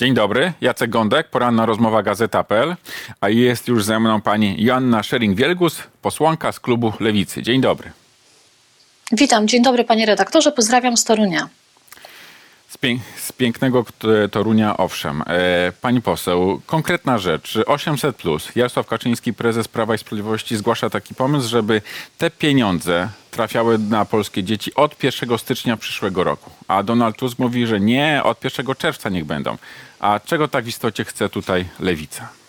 Dzień dobry, Jacek Gądek, poranna rozmowa Gazeta.pl, a jest już ze mną pani Joanna Szering-Wielgus, posłanka z klubu Lewicy. Dzień dobry. Witam, dzień dobry panie redaktorze, pozdrawiam z Torunia. Z, pię- z pięknego Torunia, owszem. E, pani poseł, konkretna rzecz. 800 plus. Jarosław Kaczyński, prezes Prawa i Sprawiedliwości, zgłasza taki pomysł, żeby te pieniądze trafiały na polskie dzieci od 1 stycznia przyszłego roku. A Donald Tusk mówi, że nie, od 1 czerwca niech będą. A czego tak w istocie chce tutaj lewica?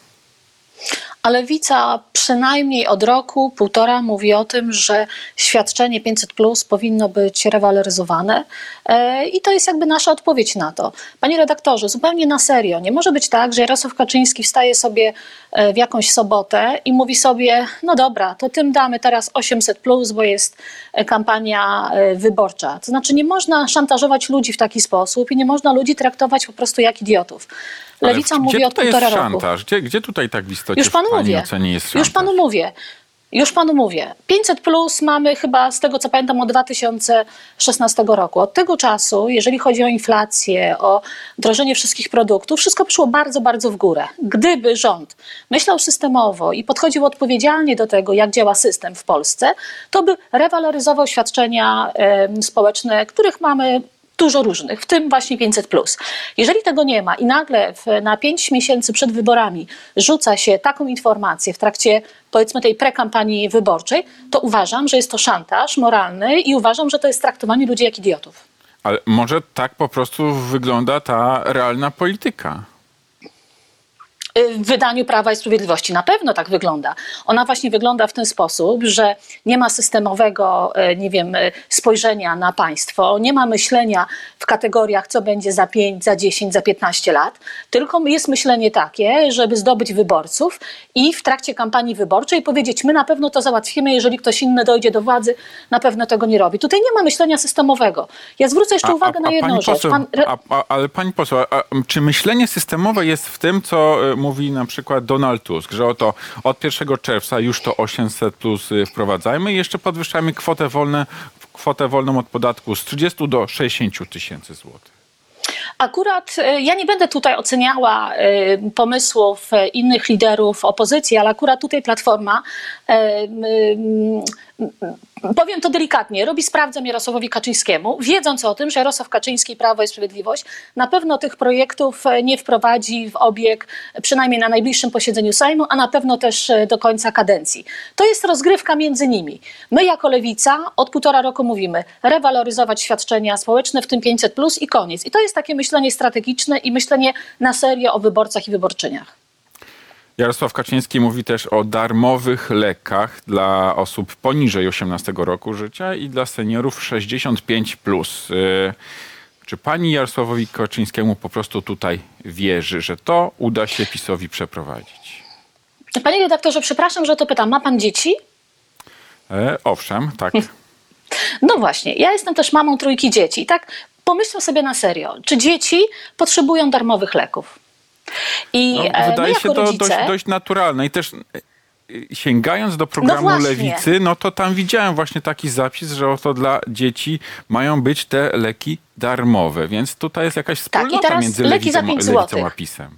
A lewica przynajmniej od roku, półtora mówi o tym, że świadczenie 500 plus powinno być rewaloryzowane e, i to jest jakby nasza odpowiedź na to. Panie redaktorze, zupełnie na serio, nie może być tak, że Jarosław Kaczyński wstaje sobie e, w jakąś sobotę i mówi sobie, no dobra, to tym damy teraz 800 plus, bo jest e, kampania wyborcza. To znaczy nie można szantażować ludzi w taki sposób i nie można ludzi traktować po prostu jak idiotów. Ale Lewica gdzie mówi od tutaj półtora jest roku. szantaż? Gdzie, gdzie tutaj tak w istocie Już panu w pani mówię. ocenie jest szantaż? Już panu mówię. Już panu mówię. 500 plus mamy chyba z tego co pamiętam od 2016 roku. Od tego czasu, jeżeli chodzi o inflację, o drożenie wszystkich produktów, wszystko poszło bardzo, bardzo w górę. Gdyby rząd myślał systemowo i podchodził odpowiedzialnie do tego, jak działa system w Polsce, to by rewaloryzował świadczenia em, społeczne, których mamy dużo różnych, w tym właśnie 500. Jeżeli tego nie ma i nagle w, na 5 miesięcy przed wyborami rzuca się taką informację w trakcie powiedzmy tej prekampanii wyborczej, to uważam, że jest to szantaż moralny i uważam, że to jest traktowanie ludzi jak idiotów. Ale może tak po prostu wygląda ta realna polityka. W wydaniu Prawa i Sprawiedliwości. Na pewno tak wygląda. Ona właśnie wygląda w ten sposób, że nie ma systemowego, e, nie wiem, e, spojrzenia na państwo, nie ma myślenia w kategoriach, co będzie za 5, za 10, za 15 lat, tylko jest myślenie takie, żeby zdobyć wyborców i w trakcie kampanii wyborczej powiedzieć, my na pewno to załatwimy, jeżeli ktoś inny dojdzie do władzy, na pewno tego nie robi. Tutaj nie ma myślenia systemowego. Ja zwrócę jeszcze uwagę na jedną rzecz. Poseł, Pan a, a, ale pani poseł, a, a, czy myślenie systemowe jest w tym, co y, mówi na przykład Donald Tusk, że oto od 1 czerwca już to 800 plus y, wprowadzajmy i jeszcze podwyższamy kwotę, wolne, kwotę wolną od podatku z 30 do 60 tysięcy złotych? Akurat e, ja nie będę tutaj oceniała e, pomysłów innych liderów opozycji, ale akurat tutaj Platforma, powiem to delikatnie, robi sprawdzę Jarosławowi Kaczyńskiemu, wiedząc o tym, że Jarosław Kaczyński, Prawo i Sprawiedliwość na pewno tych projektów e, nie wprowadzi w obieg, przynajmniej na najbliższym posiedzeniu Sejmu, a na pewno też e, do końca kadencji. To jest rozgrywka między nimi. My jako Lewica od półtora roku mówimy rewaloryzować świadczenia społeczne, w tym 500 plus i koniec. I to jest takie myślenie strategiczne i myślenie na serio o wyborcach i wyborczyniach. Jarosław Kaczyński mówi też o darmowych lekach dla osób poniżej 18 roku życia i dla seniorów 65. Plus. Y, Czy pani Jarosławowi Kaczyńskiemu po prostu tutaj wierzy, że to uda się PiSowi przeprowadzić? Panie redaktorze, przepraszam, że to pytam. Ma pan dzieci? E, owszem, tak. No właśnie, ja jestem też mamą trójki dzieci. Tak pomyślmy sobie na serio, czy dzieci potrzebują darmowych leków? I No, e, my wydaje się to rodzice, dość, dość naturalne. I też e, sięgając do programu właśnie. Lewicy, no to tam widziałem właśnie taki zapis, że oto dla dzieci mają być te leki darmowe. Więc tutaj jest jakaś Tak, wspólnota teraz między leki lewicą, 5 lewicą a PiSem.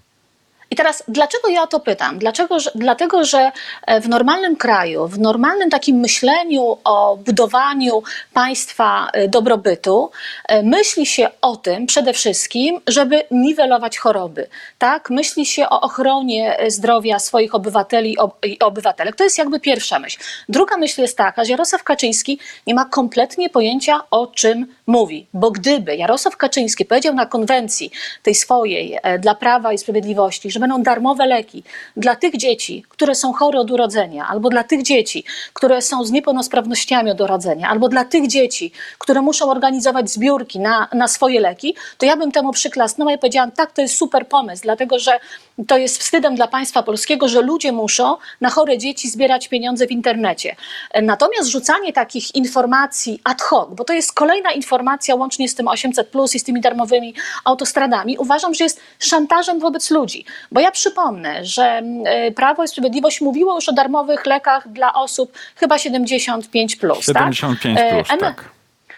I teraz, dlaczego ja o to pytam? Dlaczego, że, dlatego, że e, w normalnym kraju, w normalnym takim myśleniu o budowaniu państwa e, dobrobytu, e, myśli się o tym przede wszystkim, żeby niwelować choroby. Tak? Myśli się o ochronie zdrowia swoich obywateli i ob- i obywatelek. To jest jakby pierwsza myśl. Druga myśl jest taka, że Jarosław Kaczyński nie ma kompletnie pojęcia, o czym mówi. Bo gdyby Jarosław Kaczyński powiedział na konwencji tej swojej dla Prawa i Sprawiedliwości, że będą darmowe leki dla tych dzieci, które są chore od urodzenia, albo dla tych dzieci, które są z niepełnosprawnościami od urodzenia, albo dla tych dzieci, które muszą organizować zbiórki na, na swoje leki, to ja bym temu przyklasnęła i powiedziałam, tak, to jest super pomysł, dlatego że to jest wstydem dla państwa polskiego, że ludzie muszą na chore dzieci zbierać pieniądze w internecie. Natomiast rzucanie takich informacji ad hoc, bo to jest kolejna informacja łącznie z tym 800 plus i z tymi darmowymi autostradami, uważam, że jest szantażem wobec ludzi. Bo ja przypomnę, że mm, e, Prawo i Sprawiedliwość mówiło już o darmowych lekach dla osób chyba 75 plus. 75 tak? plus, E, em- tak.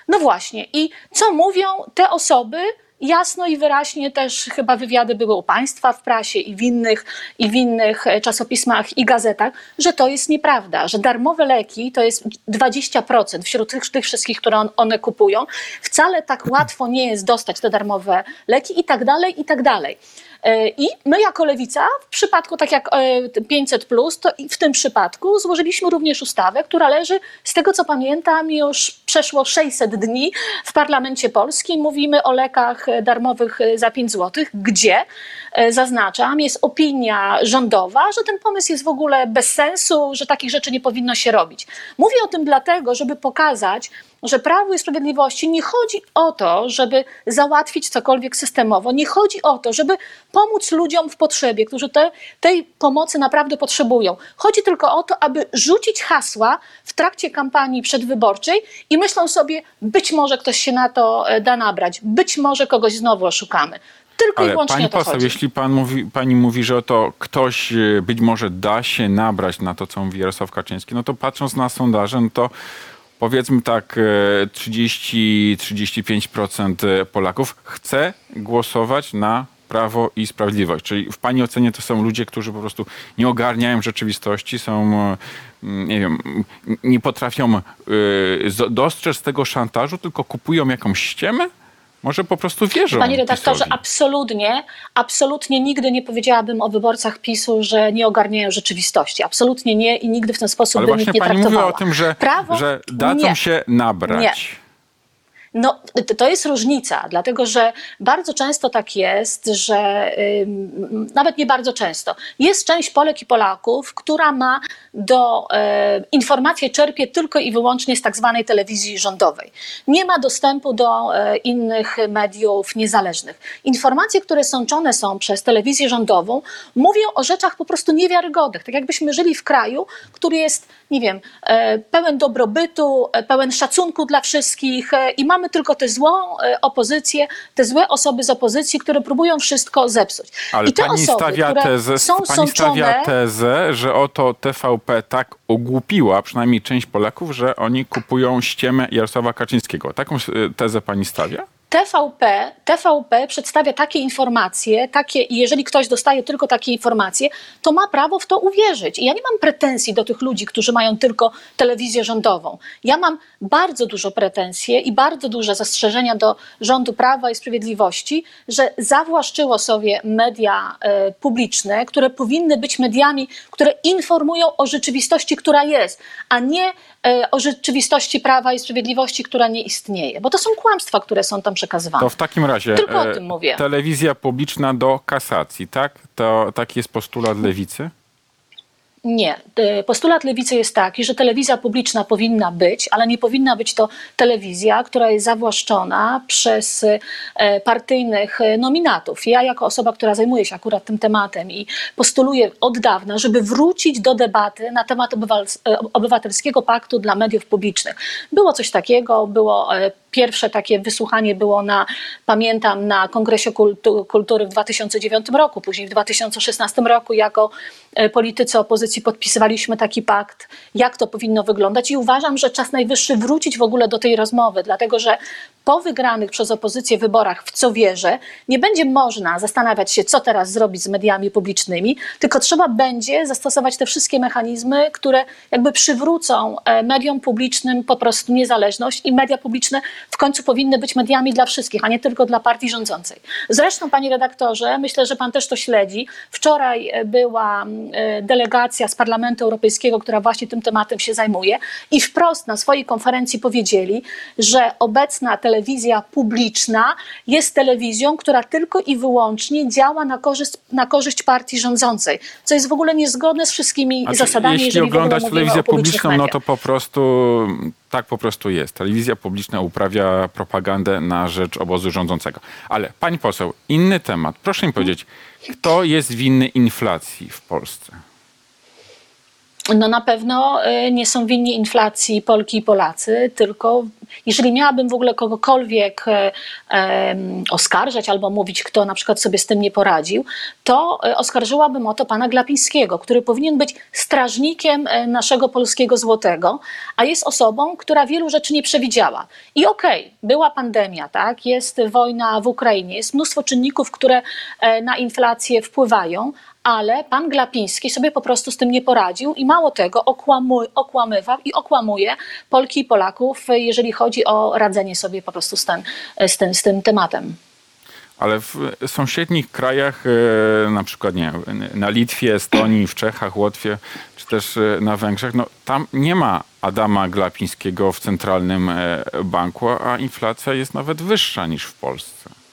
No właśnie. I co mówią te osoby jasno i wyraźnie też chyba wywiady były u państwa w prasie i w innych, i w innych e, czasopismach i gazetach, że to jest nieprawda, że darmowe leki to jest 20% wśród tych, tych wszystkich, które on, one kupują. Wcale tak łatwo nie jest dostać te darmowe leki i tak dalej, i tak dalej. E, I my jako lewica, w przypadku tak jak e, 500, to i w tym przypadku złożyliśmy również ustawę, która leży, z tego co pamiętam, już przeszło 600 dni w parlamencie polskim. Mówimy o lekach e, darmowych e, za 5 zł, gdzie e, zaznaczam, jest opinia rządowa, że ten pomysł jest w ogóle bez sensu, że takich rzeczy nie powinno się robić. Mówię o tym dlatego, żeby pokazać, że Prawo i Sprawiedliwości nie chodzi o to, żeby załatwić cokolwiek systemowo, nie chodzi o to, żeby pomóc ludziom w potrzebie, którzy te, tej pomocy naprawdę potrzebują. Chodzi tylko o to, aby rzucić hasła w trakcie kampanii przedwyborczej i myślą sobie, być może ktoś się na to e, da nabrać, być może kogoś znowu oszukamy. Tylko i Ale wyłącznie pani poseł, jeśli pan mówi, pani mówi, że to ktoś e, być może da się nabrać na to, co mówi Jarosław Kaczyński, no to patrząc na sondaże, no to powiedzmy tak e, 30-35% Polaków chce głosować na Prawo i Sprawiedliwość. Czyli w pani ocenie to są ludzie, którzy po prostu nie ogarniają rzeczywistości, są, e, nie wiem, nie potrafią e, dostrzec tego szantażu, tylko kupują jakąś ściemę? Może po prostu wierzą Panie redaktorze, PiS-owi? absolutnie, absolutnie nigdy nie powiedziałabym o wyborcach PiSu, że nie ogarniają rzeczywistości. Absolutnie nie i nigdy w ten sposób Ale bym właśnie ich nie pani traktowała. mówiła o tym, że, Prawo? że dadzą nie. się nabrać. Nie. No, to- jest różnica, dlatego że bardzo często tak jest, że nawet nie bardzo często. Jest część Polek i Polaków, która ma do e, informacje czerpie tylko i wyłącznie z tak zwanej telewizji rządowej. Nie ma dostępu do e, innych mediów niezależnych. Informacje, które sączone są przez telewizję rządową, mówią o rzeczach po prostu niewiarygodnych. Tak jakbyśmy żyli w kraju, który jest, nie wiem, e, pełen dobrobytu, pełen szacunku dla wszystkich i mamy tylko tę złą e, opozycję, te złe osoby z opozycji, które próbują wszystko zepsuć. Ale I te pani osoby, stawia tezę, są pani sączone... stawia tezę, że oto TVP tak ogłupiła przynajmniej część Polaków, że oni kupują ściemę Jarosława Kaczyńskiego. Taką e, tezę pani stawia? TVP, TVP przedstawia takie informacje, takie, i jeżeli ktoś dostaje tylko takie informacje, to ma prawo w to uwierzyć. I ja nie mam pretensji do tych ludzi, którzy mają tylko telewizję rządową. Ja mam bardzo dużo pretensje i bardzo duże zastrzeżenia do rządu Prawa i Sprawiedliwości, że zawłaszczyło sobie media e, publiczne, które powinny być mediami, które informują o rzeczywistości, która jest, a nie o rzeczywistości Prawa i Sprawiedliwości, która nie istnieje. Bo to są kłamstwa, które są tam przekazywane. To w takim razie Tylko o e, tym mówię. telewizja publiczna do kasacji, tak? To taki jest postulat lewicy? Nie. Postulat lewicy jest taki, że telewizja publiczna powinna być, ale nie powinna być to telewizja, która jest zawłaszczona przez e, partyjnych e, nominatów. Ja, jako osoba, która zajmuje się akurat tym tematem i postuluję od dawna, żeby wrócić do debaty na temat e, obywatelskiego paktu dla mediów publicznych. Było coś takiego, było Pierwsze takie wysłuchanie było na, pamiętam, na Kongresie Kultu- Kultury w 2009 roku, później w 2016 roku jako e, politycy opozycji podpisywaliśmy taki pakt, jak to powinno wyglądać. I uważam, że czas najwyższy wrócić w ogóle do tej rozmowy, dlatego że po wygranych przez opozycję wyborach, w co wierzę, nie będzie można zastanawiać się, co teraz zrobić z mediami publicznymi, tylko trzeba będzie zastosować te wszystkie mechanizmy, które jakby przywrócą e, mediom publicznym po prostu niezależność i media publiczne w końcu powinny być mediami dla wszystkich, a nie tylko dla partii rządzącej. Zresztą, panie redaktorze, myślę, że pan też to śledzi. Wczoraj e, była e, delegacja z Parlamentu Europejskiego, która właśnie tym tematem się zajmuje i wprost na swojej konferencji powiedzieli, że obecna telewizja publiczna jest telewizją, która tylko i wyłącznie działa na korzyść, na korzyść partii rządzącej, co jest w ogóle niezgodne z wszystkimi Znaczy, zasadami, jeśli oglądać telewizję publiczną, no to po prostu tak po prostu jest. Telewizja publiczna uprawia propagandę na rzecz obozu rządzącego. Ale pani poseł, inny temat. Proszę mi powiedzieć, kto jest winny inflacji w Polsce? No na pewno y, nie są winni inflacji Polki i Polacy, tylko jeżeli miałabym w ogóle kogokolwiek e, oskarżać albo mówić, kto na przykład sobie z tym nie poradził, to e, oskarżyłabym o to pana Glapińskiego, który powinien być strażnikiem e, naszego polskiego złotego, a jest osobą, która wielu rzeczy nie przewidziała. I okej, była pandemia, tak, jest wojna w Ukrainie, jest mnóstwo czynników, które na inflację wpływają, ale pan Glapiński sobie po prostu z tym nie poradził i mało tego okłamu, okłamywał i okłamuje Polki i Polaków, jeżeli chodzi o radzenie sobie po prostu z, ten, z, tym, z tym tematem. Ale w sąsiednich krajach, e, na przykład nie, na Litwie, Estonii, w Czechach, Łotwie, czy też e, na Węgrzech, no tam nie ma Adama Glapińskiego w centralnym e, banku, a inflacja jest nawet wyższa niż w Polsce.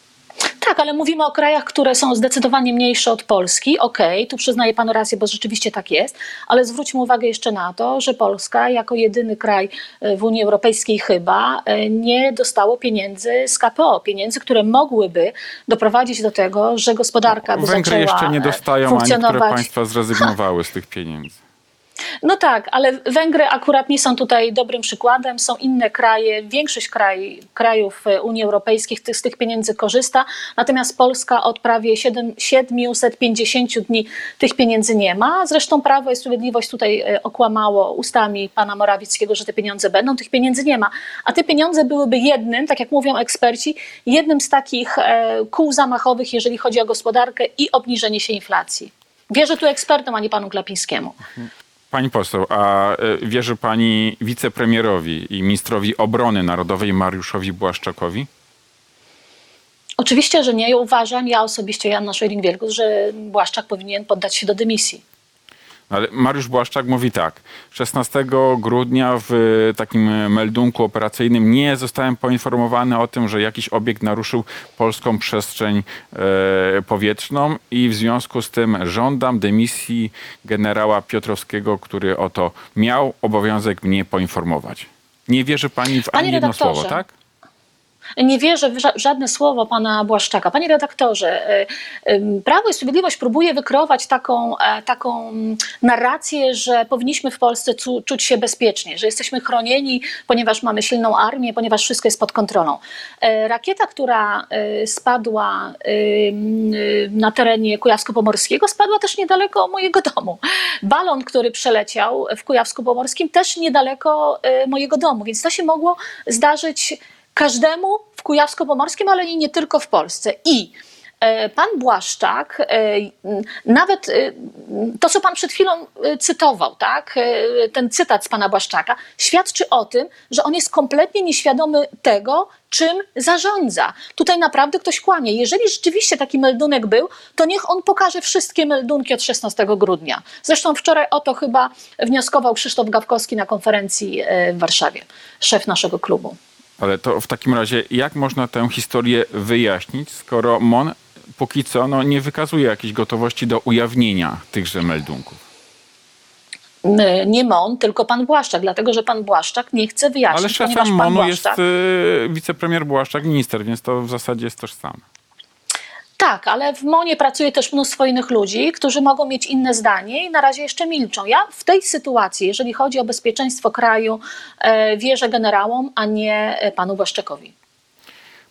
Tak, ale mówimy o krajach, które są zdecydowanie mniejsze od Polski. Okej, tu przyznaję panu rację, bo rzeczywiście tak jest, ale zwróćmy uwagę jeszcze na to, że Polska jako jedyny kraj e, w Unii Europejskiej chyba e, nie dostało pieniędzy z KPO, pieniędzy, które mogłyby doprowadzić do tego, że gospodarka by Węgry zaczęła jeszcze nie e, dostają, a niektóre funkcjonować. państwa zrezygnowały z tych pieniędzy. No tak, ale Węgry akurat nie są tutaj dobrym przykładem. Są inne kraje, większość kraj, krajów e, Unii Europejskiej tych, z tych pieniędzy korzysta, natomiast Polska od prawie 7, 750 dni tych pieniędzy nie ma. Zresztą Prawo i Sprawiedliwość tutaj e, okłamało ustami pana Morawieckiego, że te pieniądze będą, tych pieniędzy nie ma. A te pieniądze byłyby jednym, tak jak mówią eksperci, jednym z takich e, kół zamachowych, jeżeli chodzi o gospodarkę i obniżenie się inflacji. Wierzę tu ekspertom, a nie panu Glapińskiemu. Pani poseł, a e, wierzy pani wicepremierowi i ministrowi obrony narodowej Mariuszowi Błaszczakowi? Oczywiście, że nie. Uważam, ja osobiście, Janna Szojring-Wielgus, że Błaszczak powinien poddać się do dymisji. Ale Mariusz Błaszczak mówi tak. 16 grudnia w takim meldunku operacyjnym nie zostałem poinformowany o tym, że jakiś obiekt naruszył polską przestrzeń e, powietrzną i w związku z tym żądam dymisji generała Piotrowskiego, który o to miał obowiązek mnie poinformować. Nie wierzy pani w Panie ani jedno słowo, tak? Nie wierzę w ża- w żadne słowo pana Błaszczaka. Panie redaktorze, y, Prawo i Sprawiedliwość próbuje wykreować taką, e, taką narrację, że powinniśmy w Polsce cu- czuć się bezpiecznie, że jesteśmy chronieni, ponieważ mamy silną armię, ponieważ wszystko jest pod kontrolą. E, Rakieta, która e, spadła y, na terenie Kujawsko-Pomorskiego, spadła też niedaleko mojego domu. Balon, który przeleciał w Kujawsko-Pomorskim, też niedaleko mojego domu, więc to się mogło zdarzyć każdemu w Kujawsko-Pomorskim, ale i nie tylko w Polsce. I e, Pan Błaszczak, e, nawet e, to, co pan przed chwilą cytował, tak, ten cytat z pana Błaszczaka, świadczy o tym, że on jest kompletnie nieświadomy tego, czym zarządza. Tutaj naprawdę ktoś kłamie. Jeżeli rzeczywiście taki meldunek był, to niech on pokaże wszystkie meldunki od 16 grudnia. Zresztą wczoraj o to chyba wnioskował Krzysztof Gawkowski na konferencji w Warszawie, szef naszego klubu. Ale to w takim razie jak można tę historię wyjaśnić, skoro MON póki co no, nie wykazuje jakiejś gotowości do ujawnienia tychże meldunków? Nie MON, tylko pan Błaszczak, dlatego że pan Błaszczak nie chce wyjaśnić, Ale szefem MONu jest Błaszczak... y, wicepremier Błaszczak, minister, więc to w zasadzie jest tożsame. Tak, ale w MONie pracuje też mnóstwo innych ludzi, którzy mogą mieć inne zdanie i na razie jeszcze milczą. Ja w tej sytuacji, jeżeli chodzi o bezpieczeństwo kraju, e, wierzę generałom, a nie e, panu Błaszczakowi.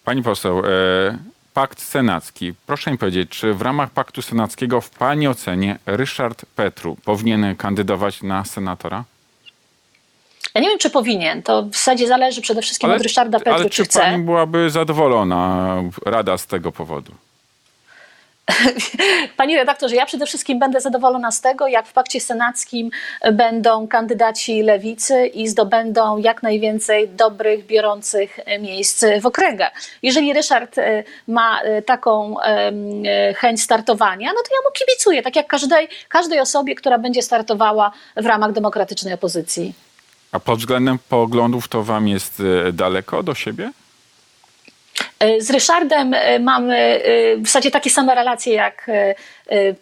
Pani poseł, e, pakt senacki. Proszę mi powiedzieć, czy w ramach paktu senackiego w pani ocenie Ryszard Petru powinien kandydować na senatora? Ja nie wiem, czy powinien. To w zasadzie zależy przede wszystkim od Ryszarda Petru, ale czy czy chce. pani byłaby zadowolona, Rada, z tego powodu? Panie redaktorze, ja przede wszystkim będę zadowolona z tego, jak w pakcie senackim będą kandydaci lewicy i zdobędą jak najwięcej dobrych, biorących miejsc w okręgach. Jeżeli Ryszard e, ma e, taką e, chęć startowania, no to ja mu kibicuję, tak jak każdej, każdej osobie, która będzie startowała w ramach demokratycznej opozycji. A pod względem poglądów to wam jest daleko do siebie? Z Ryszardem e, mamy e, w zasadzie takie same relacje jak, e, e,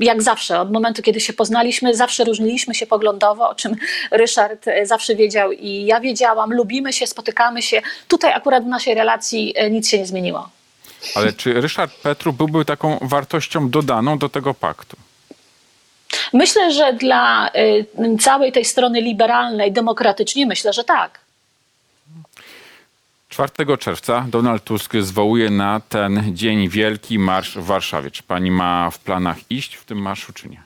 jak zawsze. Od momentu, kiedy się poznaliśmy, zawsze różniliśmy się poglądowo, o czym Ryszard e, zawsze wiedział i ja wiedziałam. Lubimy się, spotykamy się. Tutaj akurat w naszej relacji e, nic się nie zmieniło. Ale czy Ryszard Petru byłby taką wartością dodaną do tego paktu? Myślę, że dla całej tej strony liberalnej, demokratycznie, myślę, że tak. 4 czerwca Donald Tusk zwołuje na ten dzień wielki marsz w Warszawie. Czy pani ma w planach iść w tym marszu, czy nie?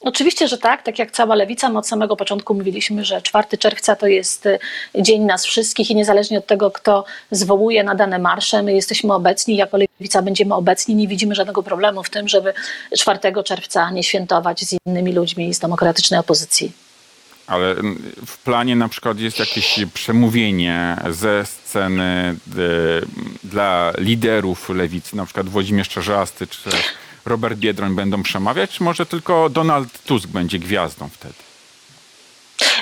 Oczywiście, że tak. Tak jak cała lewica, my od samego początku mówiliśmy, że 4 czerwca to jest y, dzień nas wszystkich i niezależnie od tego, kto zwołuje na dane marsze, my jesteśmy obecni. Jako lewica będziemy obecni. Nie widzimy żadnego problemu w tym, żeby 4 czerwca nie świętować z innymi ludźmi z demokratycznej opozycji. Ale mm, w planie na przykład jest jakieś przemówienie ze sceny e, dla liderów lewicy, na przykład Włodzimierz Czarzasty czy Robert Biedroń będą przemawiać, czy może tylko Donald Tusk będzie gwiazdą wtedy?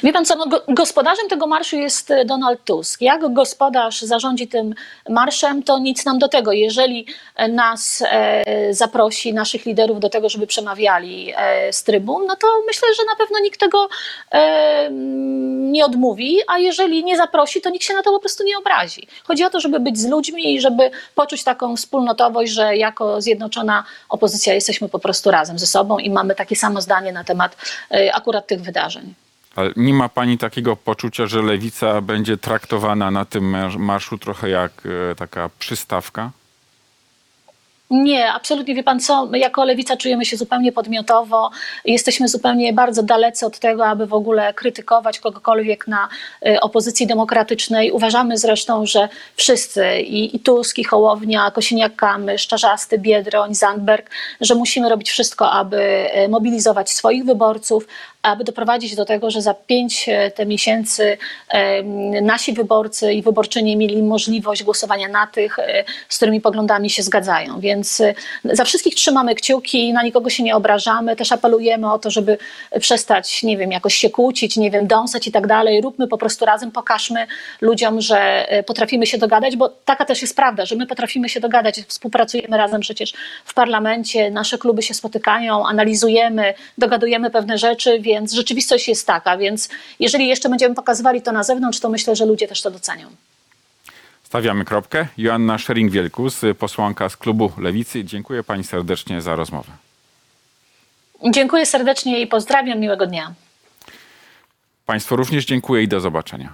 Wie pan co, no, go- gospodarzem tego marszu jest e, Donald Tusk. Jak gospodarz zarządzi tym marszem, to nic nam do tego. Jeżeli e, nas e, zaprosi, naszych liderów do tego, żeby przemawiali e, z trybun, no to myślę, że na pewno nikt tego e, nie odmówi, a jeżeli nie zaprosi, to nikt się na to po prostu nie obrazi. Chodzi o to, żeby być z ludźmi i żeby poczuć taką wspólnotowość, że jako zjednoczona opozycja jesteśmy po prostu razem ze sobą i mamy takie samo zdanie na temat e, akurat tych wydarzeń. Ale nie ma pani takiego poczucia, że lewica będzie traktowana na tym marsz- marszu trochę jak e, taka przystawka? Nie, absolutnie wie pan co, my jako lewica czujemy się zupełnie podmiotowo, jesteśmy zupełnie bardzo dalecy od tego, aby w ogóle krytykować kogokolwiek na y, opozycji demokratycznej. Uważamy zresztą, że wszyscy, i, i Tusk, i Hołownia, Kosiniak-Kamysz, Czarzasty, Biedroń, Zandberg, że musimy robić wszystko, aby y, mobilizować swoich wyborców, aby doprowadzić do tego, że za pięć e, te miesięcy em, nasi wyborcy i wyborczynie mieli możliwość głosowania na tych, e, z którymi poglądami się zgadzają. Więc e, za wszystkich trzymamy kciuki, na nikogo się nie obrażamy, też apelujemy o to, żeby przestać, nie wiem, jakoś się kłócić, nie wiem, dąsać i tak dalej. Róbmy po prostu razem, pokażmy ludziom, że e, potrafimy się dogadać, bo taka też jest prawda, że my potrafimy się dogadać, współpracujemy razem przecież w parlamencie, nasze kluby się spotykają, analizujemy, dogadujemy pewne rzeczy, więc rzeczywistość jest taka, więc jeżeli jeszcze będziemy pokazywali to na zewnątrz, to myślę, że ludzie też to docenią. Stawiamy kropkę. Joanna Szering-Wielkus, posłanka z klubu Lewicy. Dziękuję pani serdecznie za rozmowę. Dziękuję serdecznie i pozdrawiam, miłego dnia. Państwu również dziękuję i do zobaczenia.